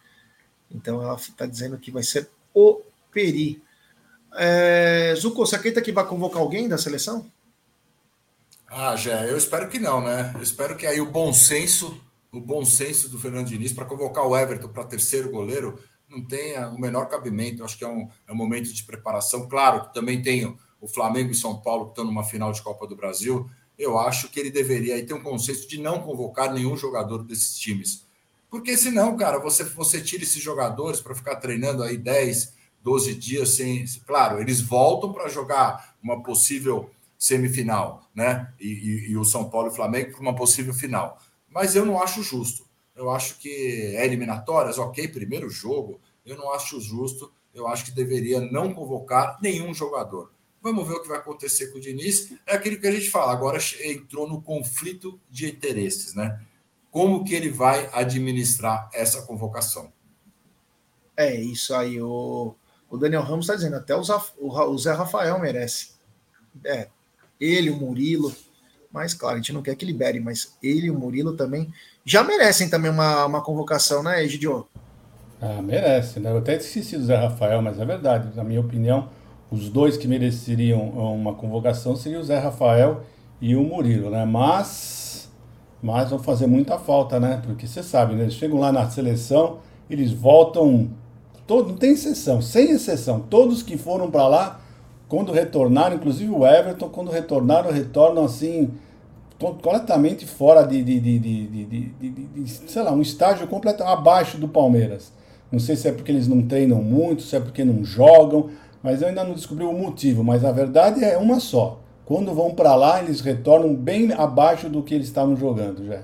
Então ela está dizendo que vai ser o Peri. É, Zuko, você acredita que vai convocar alguém da seleção? Ah, já, eu espero que não, né? Eu espero que aí o bom senso, o bom senso do Fernando Diniz para convocar o Everton para terceiro goleiro não tenha o menor cabimento. Acho que é um, é um momento de preparação. Claro que também tem o Flamengo e São Paulo que estão numa final de Copa do Brasil. Eu acho que ele deveria ter um conceito de não convocar nenhum jogador desses times. Porque senão, cara, você, você tira esses jogadores para ficar treinando aí 10, 12 dias sem. Claro, eles voltam para jogar uma possível semifinal, né? E, e, e o São Paulo e o Flamengo para uma possível final. Mas eu não acho justo. Eu acho que é eliminatórias, ok, primeiro jogo, eu não acho justo. Eu acho que deveria não convocar nenhum jogador. Vamos ver o que vai acontecer com o Diniz. É aquilo que a gente fala, agora entrou no conflito de interesses, né? Como que ele vai administrar essa convocação? É isso aí. O, o Daniel Ramos está dizendo, até o, Zé Rafael merece. É, ele, o Murilo. Mas, claro, a gente não quer que libere, mas ele e o Murilo também já merecem também uma, uma convocação, né, Egidio? Ah, merece, né? Eu até esqueci do Zé Rafael, mas é verdade. Na minha opinião, os dois que mereceriam uma convocação seriam o Zé Rafael e o Murilo, né? Mas, mas vão fazer muita falta, né? Porque você sabe, né? Eles chegam lá na seleção, eles voltam, todo, não tem exceção, sem exceção. Todos que foram para lá, quando retornaram, inclusive o Everton, quando retornaram, retornam assim completamente fora de, de, de, de, sei lá, um estágio completamente abaixo do Palmeiras. Não sei se é porque eles não treinam muito, se é porque não jogam, mas eu ainda não descobri o motivo. Mas a verdade é uma só. Quando vão para lá, eles retornam bem abaixo do que eles estavam jogando já.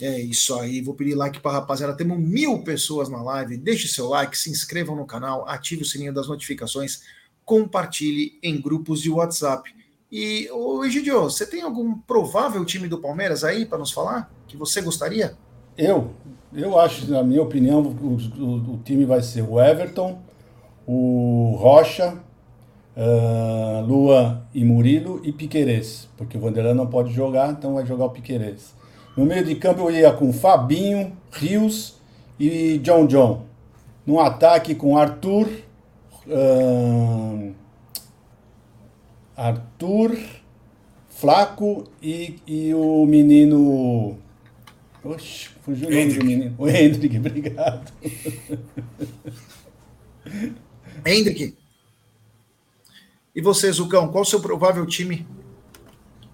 É isso aí, vou pedir like para rapaziada. Temos mil pessoas na live. Deixe seu like, se inscrevam no canal, ative o sininho das notificações, compartilhe em grupos de WhatsApp. E, ô Egidio, você tem algum provável time do Palmeiras aí para nos falar? Que você gostaria? Eu, eu acho, na minha opinião, o, o, o time vai ser o Everton, o Rocha, uh, Lua e Murilo e Piquerez, porque o Vanderlan não pode jogar, então vai jogar o Piquerez. No meio de campo eu ia com Fabinho, Rios e John John. No ataque com Arthur, uh, Arthur, Flaco e, e o menino. Oxe, fugiu o nome do menino. O Hendrick, obrigado. Hendrick. E você, Zucão, qual o seu provável time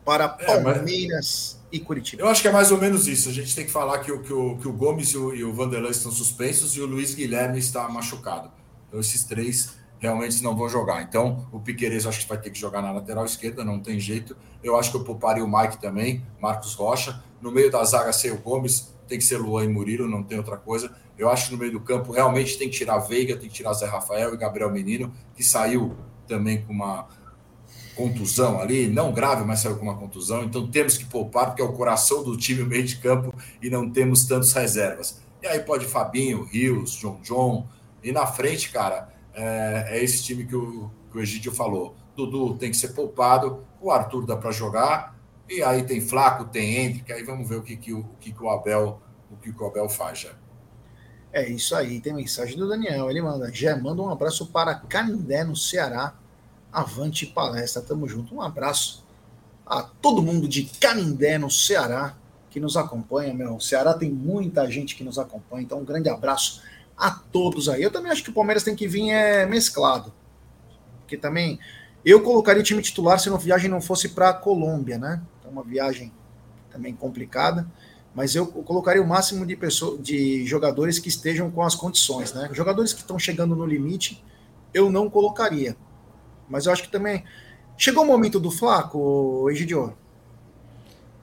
para Palmeiras é, e Curitiba? Eu acho que é mais ou menos isso. A gente tem que falar que o, que o, que o Gomes e o, e o Vanderlan estão suspensos e o Luiz Guilherme está machucado. Então, esses três realmente não vão jogar. Então, o Piqueires acho que vai ter que jogar na lateral esquerda, não tem jeito. Eu acho que eu pouparia o Mike também, Marcos Rocha. No meio da zaga, sem o Gomes, tem que ser Luan e Murilo, não tem outra coisa. Eu acho que no meio do campo realmente tem que tirar Veiga, tem que tirar Zé Rafael e Gabriel Menino, que saiu também com uma contusão ali, não grave, mas saiu com uma contusão. Então temos que poupar, porque é o coração do time, o meio de campo, e não temos tantos reservas. E aí pode Fabinho, Rios, John John. E na frente, cara, é, é esse time que o, que o Egídio falou. Dudu tem que ser poupado, o Arthur dá para jogar, e aí tem Flaco, tem Hendrick, aí vamos ver o que, que, o, que, que o Abel o que, que o Abel faz já. É isso aí, tem mensagem do Daniel. Ele manda, já manda um abraço para Canindé, no Ceará. Avante palestra, tamo junto. Um abraço a todo mundo de Canindé, no Ceará, que nos acompanha, meu. O Ceará tem muita gente que nos acompanha, então um grande abraço a todos aí. Eu também acho que o Palmeiras tem que vir é, mesclado. Porque também eu colocaria time titular se a viagem não fosse para Colômbia, né? É uma viagem também complicada. Mas eu colocaria o máximo de, pessoas, de jogadores que estejam com as condições, né? Jogadores que estão chegando no limite, eu não colocaria. Mas eu acho que também. Chegou o momento do Flaco, Egidio?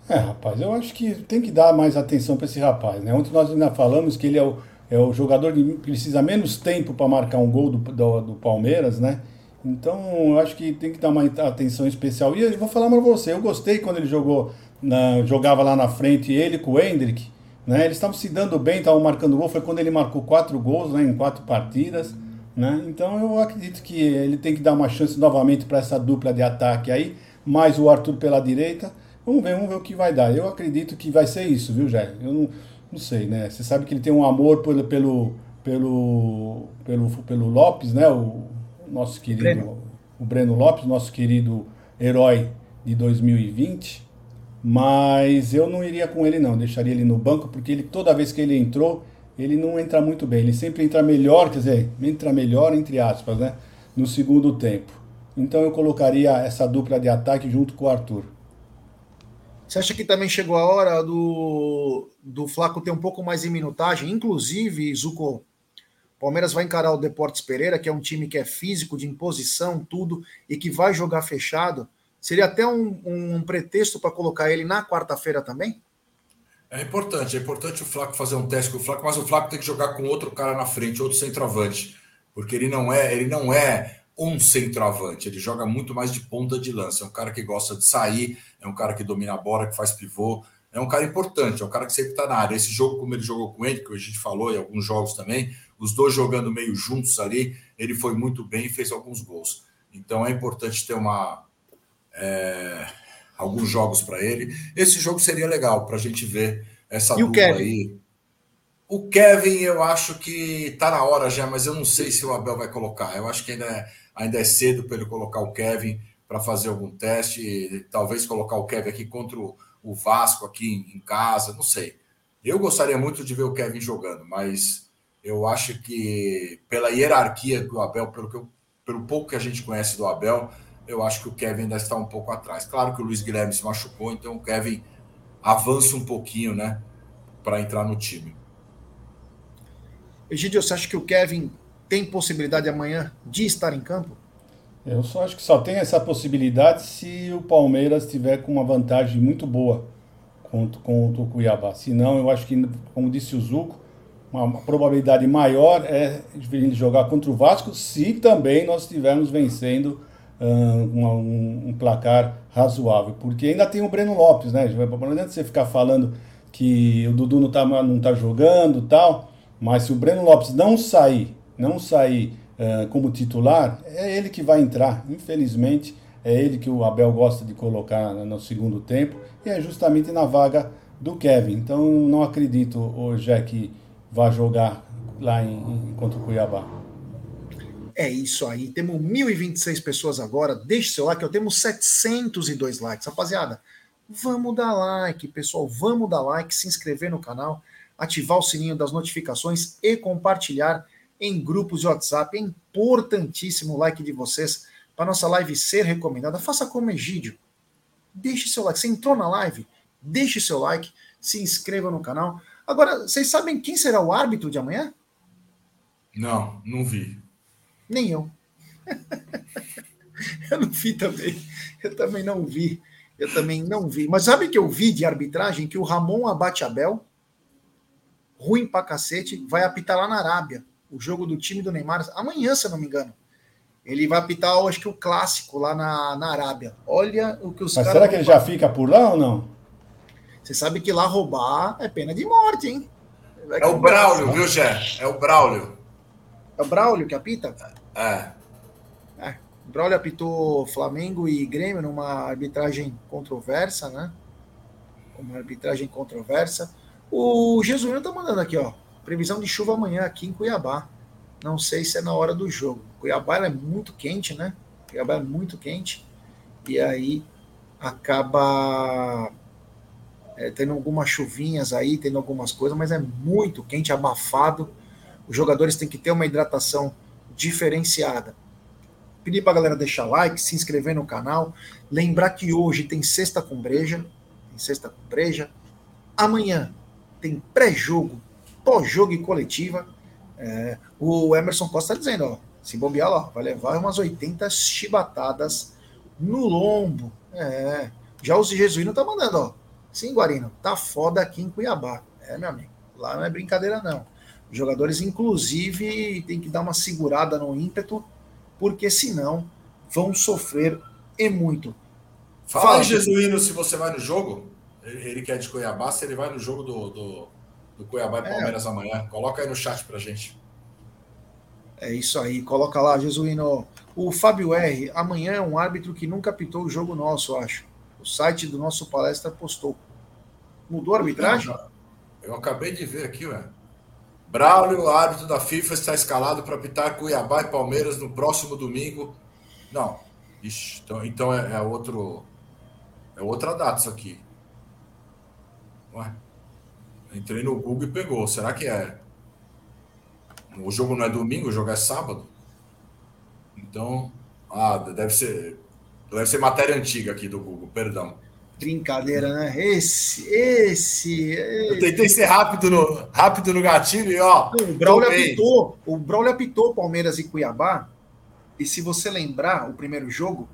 É, rapaz, eu acho que tem que dar mais atenção para esse rapaz, né? Ontem nós ainda falamos que ele é o é o jogador que precisa menos tempo para marcar um gol do, do, do, Palmeiras, né? Então, eu acho que tem que dar uma atenção especial. E eu vou falar para você, eu gostei quando ele jogou, na, jogava lá na frente, ele com o Hendrick, né? Eles estavam se dando bem, estavam marcando gol. Foi quando ele marcou quatro gols né, em quatro partidas, né? Então, eu acredito que ele tem que dar uma chance novamente para essa dupla de ataque aí, mais o Arthur pela direita. Vamos ver, vamos ver o que vai dar. Eu acredito que vai ser isso, viu, Jair? Eu não não sei, né? Você sabe que ele tem um amor pelo, pelo, pelo, pelo, pelo Lopes, né? O nosso querido, Breno. o Breno Lopes, nosso querido herói de 2020. Mas eu não iria com ele, não. Deixaria ele no banco, porque ele toda vez que ele entrou, ele não entra muito bem. Ele sempre entra melhor, quer dizer, entra melhor, entre aspas, né? No segundo tempo. Então eu colocaria essa dupla de ataque junto com o Arthur. Você acha que também chegou a hora do, do Flaco ter um pouco mais de minutagem? Inclusive, Zuko, Palmeiras vai encarar o Deportes Pereira, que é um time que é físico, de imposição, tudo, e que vai jogar fechado. Seria até um, um pretexto para colocar ele na quarta-feira também? É importante, é importante o Flaco fazer um teste com o Flaco, mas o Flaco tem que jogar com outro cara na frente, outro centroavante, porque ele não é, ele não é um centroavante, ele joga muito mais de ponta de lança. É um cara que gosta de sair, é um cara que domina a bola, que faz pivô. É um cara importante, é um cara que sempre está na área. Esse jogo, como ele jogou com ele, que a gente falou em alguns jogos também, os dois jogando meio juntos ali, ele foi muito bem e fez alguns gols. Então é importante ter uma. É, alguns jogos para ele. Esse jogo seria legal para a gente ver essa e dupla aí. O Kevin, eu acho que está na hora já, mas eu não sei se o Abel vai colocar. Eu acho que ainda é ainda é cedo para ele colocar o Kevin para fazer algum teste, talvez colocar o Kevin aqui contra o Vasco aqui em casa, não sei. Eu gostaria muito de ver o Kevin jogando, mas eu acho que pela hierarquia do Abel, pelo, que eu, pelo pouco que a gente conhece do Abel, eu acho que o Kevin ainda está um pouco atrás. Claro que o Luiz Guilherme se machucou, então o Kevin avança um pouquinho, né, para entrar no time. Egidio, você acha que o Kevin tem possibilidade amanhã de estar em campo? Eu só acho que só tem essa possibilidade se o Palmeiras tiver com uma vantagem muito boa contra, contra o Cuiabá. Senão, eu acho que, como disse o Zuco, uma, probabilidade maior é de jogar contra o Vasco se também nós estivermos vencendo uh, um, um, placar razoável. Porque ainda tem o Breno Lopes, né? Não adianta você ficar falando que o Dudu não está não tá jogando tal, mas se o Breno Lopes não sair, não sair uh, como titular, é ele que vai entrar. Infelizmente, é ele que o Abel gosta de colocar no segundo tempo e é justamente na vaga do Kevin. Então, não acredito, hoje é que vai jogar lá em, em, contra o Cuiabá. É isso aí. Temos 1.026 pessoas agora. Deixe seu like. Eu temos 702 likes. Rapaziada, vamos dar like, pessoal. Vamos dar like, se inscrever no canal, ativar o sininho das notificações e compartilhar em grupos de WhatsApp. É importantíssimo o like de vocês para nossa live ser recomendada. Faça como Egídio. Deixe seu like. Você entrou na live? Deixe seu like, se inscreva no canal. Agora, vocês sabem quem será o árbitro de amanhã? Não, não vi. Nem eu. eu não vi também. Eu também não vi. Eu também não vi. Mas sabe que eu vi de arbitragem que o Ramon Abate Abel, ruim pra cacete, vai apitar lá na Arábia. O jogo do time do Neymar, amanhã, se eu não me engano. Ele vai apitar, acho que o clássico lá na, na Arábia. Olha o que os Mas será que ele já fica por lá ou não? Você sabe que lá roubar é pena de morte, hein? É o Braulio, viu, Jé? É o Braulio. É o Braulio que apita? É. é. O Braulio apitou Flamengo e Grêmio numa arbitragem controversa, né? Uma arbitragem controversa. O Jesuíno tá mandando aqui, ó. Previsão de chuva amanhã aqui em Cuiabá. Não sei se é na hora do jogo. Cuiabá é muito quente, né? Cuiabá é muito quente. E aí acaba é, tendo algumas chuvinhas aí, tendo algumas coisas, mas é muito quente, abafado. Os jogadores têm que ter uma hidratação diferenciada. Pedir para a galera deixar like, se inscrever no canal. Lembrar que hoje tem sexta com breja. Tem sexta com breja. Amanhã tem pré-jogo, pós-jogo e coletiva. É, o Emerson Costa está dizendo, ó, se bobear lá, vai levar umas 80 chibatadas no lombo. É. Já o Jesuíno tá mandando, ó. Sim, Guarino, tá foda aqui em Cuiabá. É, meu amigo, lá não é brincadeira, não. Os jogadores, inclusive, tem que dar uma segurada no ímpeto, porque senão vão sofrer e muito. Fala, Fala Jesuíno, se você vai no jogo. Ele quer é de Cuiabá, se ele vai no jogo do, do, do Cuiabá e é. Palmeiras é. amanhã. Coloca aí no chat pra gente. É isso aí, coloca lá, Jesuíno. O Fábio R, amanhã é um árbitro que nunca pitou o jogo nosso, acho. O site do nosso palestra postou. Mudou a arbitragem? Eu acabei de ver aqui, ué. Braulio, árbitro da FIFA, está escalado para apitar Cuiabá e Palmeiras no próximo domingo. Não. Ixi, então, então é, é, outro. É outra data isso aqui. Ué. Entrei no Google e pegou. Será que é? O jogo não é domingo, o jogo é sábado. Então. Ah, deve ser. Deve ser matéria antiga aqui do Google, perdão. Brincadeira, né? Esse, esse, esse. Eu tentei ser rápido no, rápido no gatilho e ó. o Braulio apitou, o Braulio apitou Palmeiras e Cuiabá. E se você lembrar, o primeiro jogo,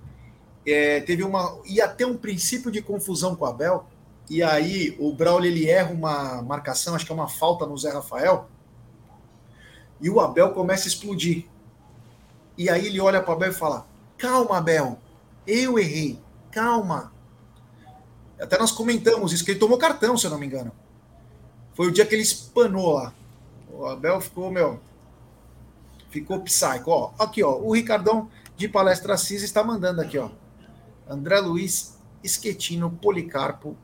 é, teve uma. ia ter um princípio de confusão com o Abel. E aí o Braulio ele erra uma marcação, acho que é uma falta no Zé Rafael. E o Abel começa a explodir. E aí ele olha para o Abel e fala: Calma, Abel, eu errei, calma até nós comentamos isso, que ele tomou cartão, se eu não me engano. Foi o dia que ele espanou lá. O Abel ficou, meu. Ficou psaico. Ó, aqui, ó. O Ricardão de Palestra Assis está mandando aqui, ó. André Luiz Esquetino Policarpo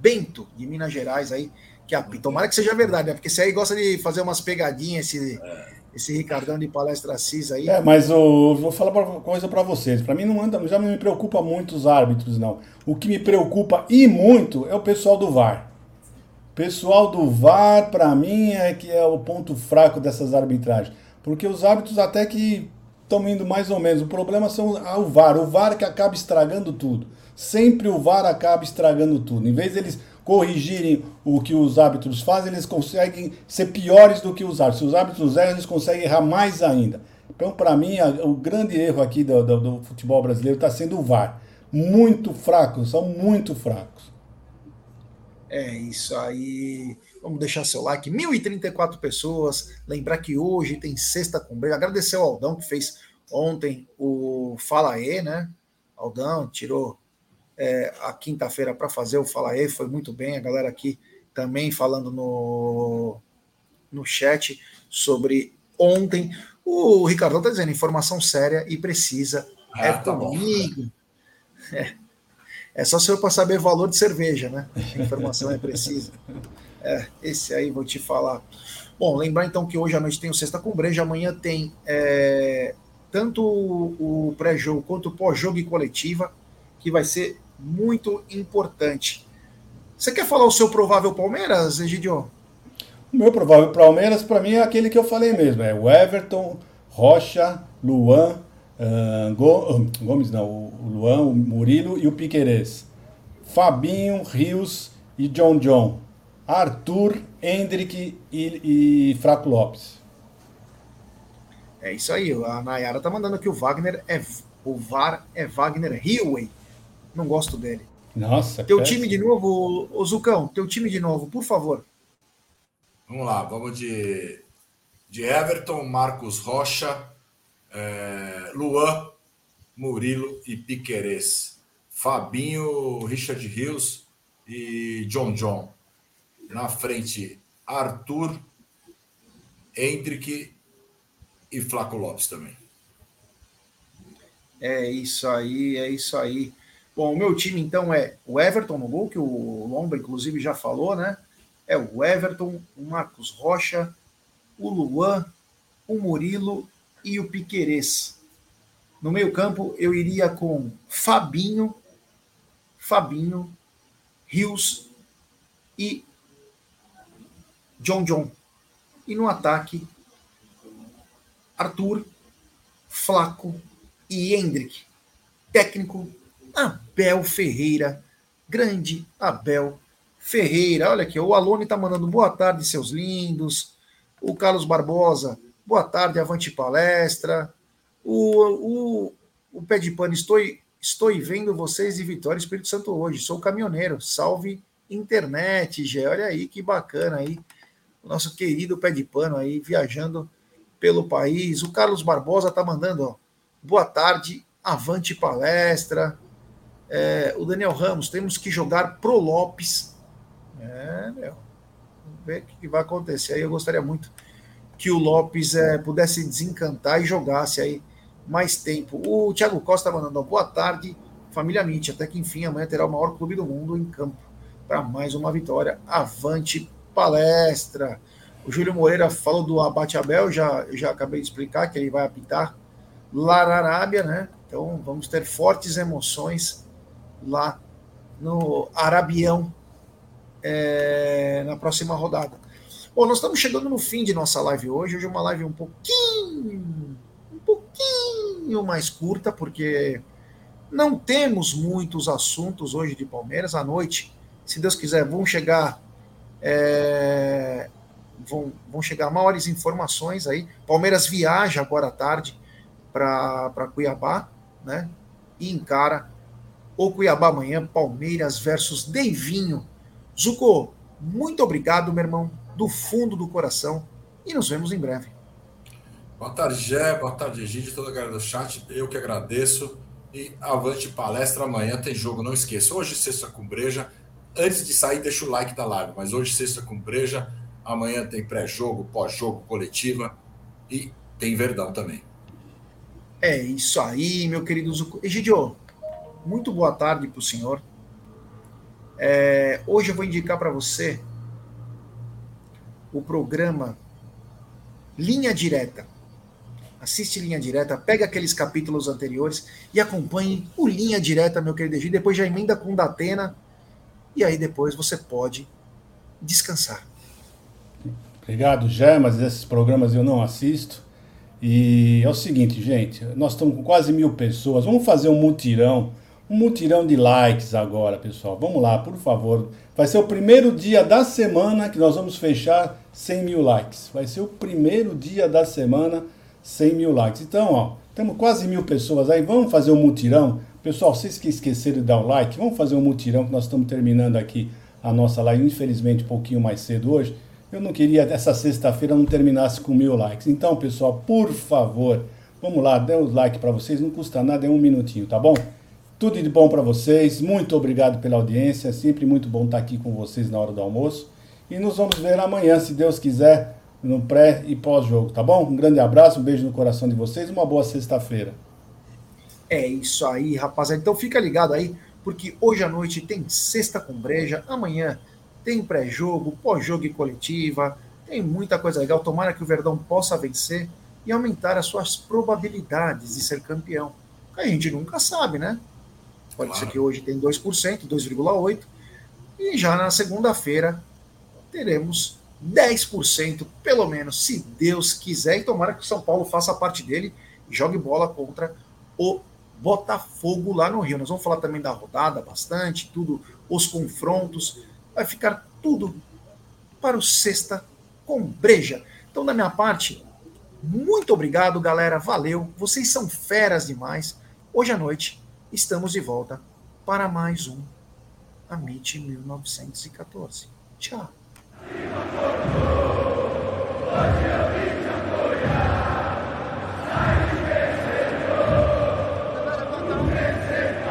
Bento, de Minas Gerais, aí, que apita. Tomara que seja verdade, né? Porque esse aí gosta de fazer umas pegadinhas, esse. É esse Ricardão de palestra CIS aí. É, mas eu vou falar uma coisa para vocês. Para mim não anda, já não me preocupa muito os árbitros, não. O que me preocupa e muito é o pessoal do VAR. O pessoal do VAR, para mim, é que é o ponto fraco dessas arbitragens. Porque os árbitros até que estão indo mais ou menos. O problema são o VAR. O VAR que acaba estragando tudo. Sempre o VAR acaba estragando tudo. Em vez deles corrigirem o que os árbitros fazem, eles conseguem ser piores do que os árbitros. Se os árbitros erram, eles conseguem errar mais ainda. Então, para mim, a, o grande erro aqui do, do, do futebol brasileiro está sendo o VAR. Muito fracos, são muito fracos. É isso aí. Vamos deixar seu like. 1.034 pessoas. Lembrar que hoje tem sexta com. Agradecer ao Aldão que fez ontem o Fala E, né? Aldão tirou é, a quinta-feira para fazer o Fala E, foi muito bem. A galera aqui também falando no, no chat sobre ontem. O Ricardo está dizendo informação séria e precisa. Ah, é tá comigo. É. é só se eu para saber valor de cerveja, né? A informação é precisa. É, esse aí vou te falar. Bom, lembrar então que hoje à noite tem o Sexta com Breja, amanhã tem é, tanto o pré-jogo quanto o pós-jogo e coletiva, que vai ser muito importante. Você quer falar o seu provável Palmeiras, Egidio? O meu provável Palmeiras, para mim, é aquele que eu falei mesmo: é o Everton, Rocha, Luan, uh, Gomes, não, o Luan, o Murilo e o Piquerez. Fabinho, Rios e John John. Arthur, Hendrick e, e Fraco Lopes. É isso aí, a Nayara tá mandando que o Wagner é. O VAR é Wagner Hillway. Não gosto dele. Nossa. Teu time de novo, o Zucão, teu time de novo, por favor. Vamos lá, vamos de, de Everton, Marcos Rocha, é, Luan, Murilo e Piquerez. Fabinho, Richard Rios e John John. Na frente, Arthur, Hendrick e Flaco Lopes também. É isso aí, é isso aí. Bom, o meu time então é o Everton no gol, que o Lomba inclusive já falou, né? É o Everton, o Marcos Rocha, o Luan, o Murilo e o Piquerez. No meio-campo eu iria com Fabinho, Fabinho, Rios e John John. E no ataque, Arthur, Flaco e Hendrick. Técnico Abel Ferreira. Grande Abel Ferreira. Olha aqui, o Alone está mandando boa tarde, seus lindos. O Carlos Barbosa, boa tarde, avante palestra. O, o, o Pé de Pano, estou, estou vendo vocês e Vitória Espírito Santo hoje. Sou caminhoneiro. Salve internet, Gé. Olha aí que bacana aí. O nosso querido Pé de Pano aí viajando pelo país. O Carlos Barbosa está mandando, ó, boa tarde, avante palestra. É, o Daniel Ramos, temos que jogar pro Lopes. É, meu. Vamos ver o que vai acontecer. Aí eu gostaria muito que o Lopes é, pudesse desencantar e jogasse aí mais tempo. O Thiago Costa mandando boa tarde, família Mitch. Até que enfim amanhã terá o maior clube do mundo em campo para mais uma vitória. Avante palestra. O Júlio Moreira falou do Abate Abel, já, já acabei de explicar que ele vai apitar lá na Arábia, né? Então vamos ter fortes emoções lá no Arabião é, na próxima rodada. Bom, nós estamos chegando no fim de nossa live hoje. Hoje é uma live um pouquinho, um pouquinho mais curta, porque não temos muitos assuntos hoje de Palmeiras. À noite, se Deus quiser, vão chegar é, vão, vão chegar maiores informações aí. Palmeiras viaja agora à tarde para Cuiabá, né? E encara ou Cuiabá amanhã, Palmeiras versus Deivinho. Zuko, muito obrigado, meu irmão, do fundo do coração, e nos vemos em breve. Boa tarde, Gé, boa tarde, Egídio, toda a galera do chat, eu que agradeço. E avante palestra, amanhã tem jogo, não esqueça. Hoje, sexta com breja. Antes de sair, deixa o like da live, mas hoje, sexta com breja. Amanhã tem pré-jogo, pós-jogo, coletiva e tem Verdão também. É isso aí, meu querido Zuko. Egidio, muito boa tarde para o senhor. É, hoje eu vou indicar para você o programa Linha Direta. Assiste Linha Direta, pega aqueles capítulos anteriores e acompanhe o Linha Direta, meu querido Egídio. Depois já emenda com Datena e aí depois você pode descansar. Obrigado, Jé, mas esses programas eu não assisto. E é o seguinte, gente, nós estamos com quase mil pessoas. Vamos fazer um mutirão um mutirão de likes agora, pessoal. Vamos lá, por favor. Vai ser o primeiro dia da semana que nós vamos fechar 100 mil likes. Vai ser o primeiro dia da semana 100 mil likes. Então, ó, temos quase mil pessoas aí. Vamos fazer um mutirão. Pessoal, vocês que esqueceram de dar o like, vamos fazer um mutirão que nós estamos terminando aqui a nossa live, infelizmente, um pouquinho mais cedo hoje. Eu não queria essa sexta-feira não terminasse com mil likes. Então, pessoal, por favor, vamos lá, dê um like para vocês, não custa nada, é um minutinho, tá bom? Tudo de bom para vocês, muito obrigado pela audiência, sempre muito bom estar aqui com vocês na hora do almoço. E nos vamos ver amanhã, se Deus quiser, no pré e pós-jogo, tá bom? Um grande abraço, um beijo no coração de vocês, uma boa sexta-feira. É isso aí, rapaziada. Então fica ligado aí, porque hoje à noite tem sexta com breja, amanhã tem pré-jogo, pós-jogo e coletiva, tem muita coisa legal. Tomara que o Verdão possa vencer e aumentar as suas probabilidades de ser campeão. A gente nunca sabe, né? Pode claro. ser que hoje tem 2%, 2,8%, e já na segunda-feira teremos 10%, pelo menos, se Deus quiser, e tomara que o São Paulo faça a parte dele e jogue bola contra o Botafogo lá no Rio. Nós vamos falar também da rodada bastante, tudo, os confrontos. Vai ficar tudo para o Sexta com Breja. Então, da minha parte, muito obrigado, galera. Valeu. Vocês são feras demais. Hoje à noite Estamos de volta para mais um Amit 1914. Tchau.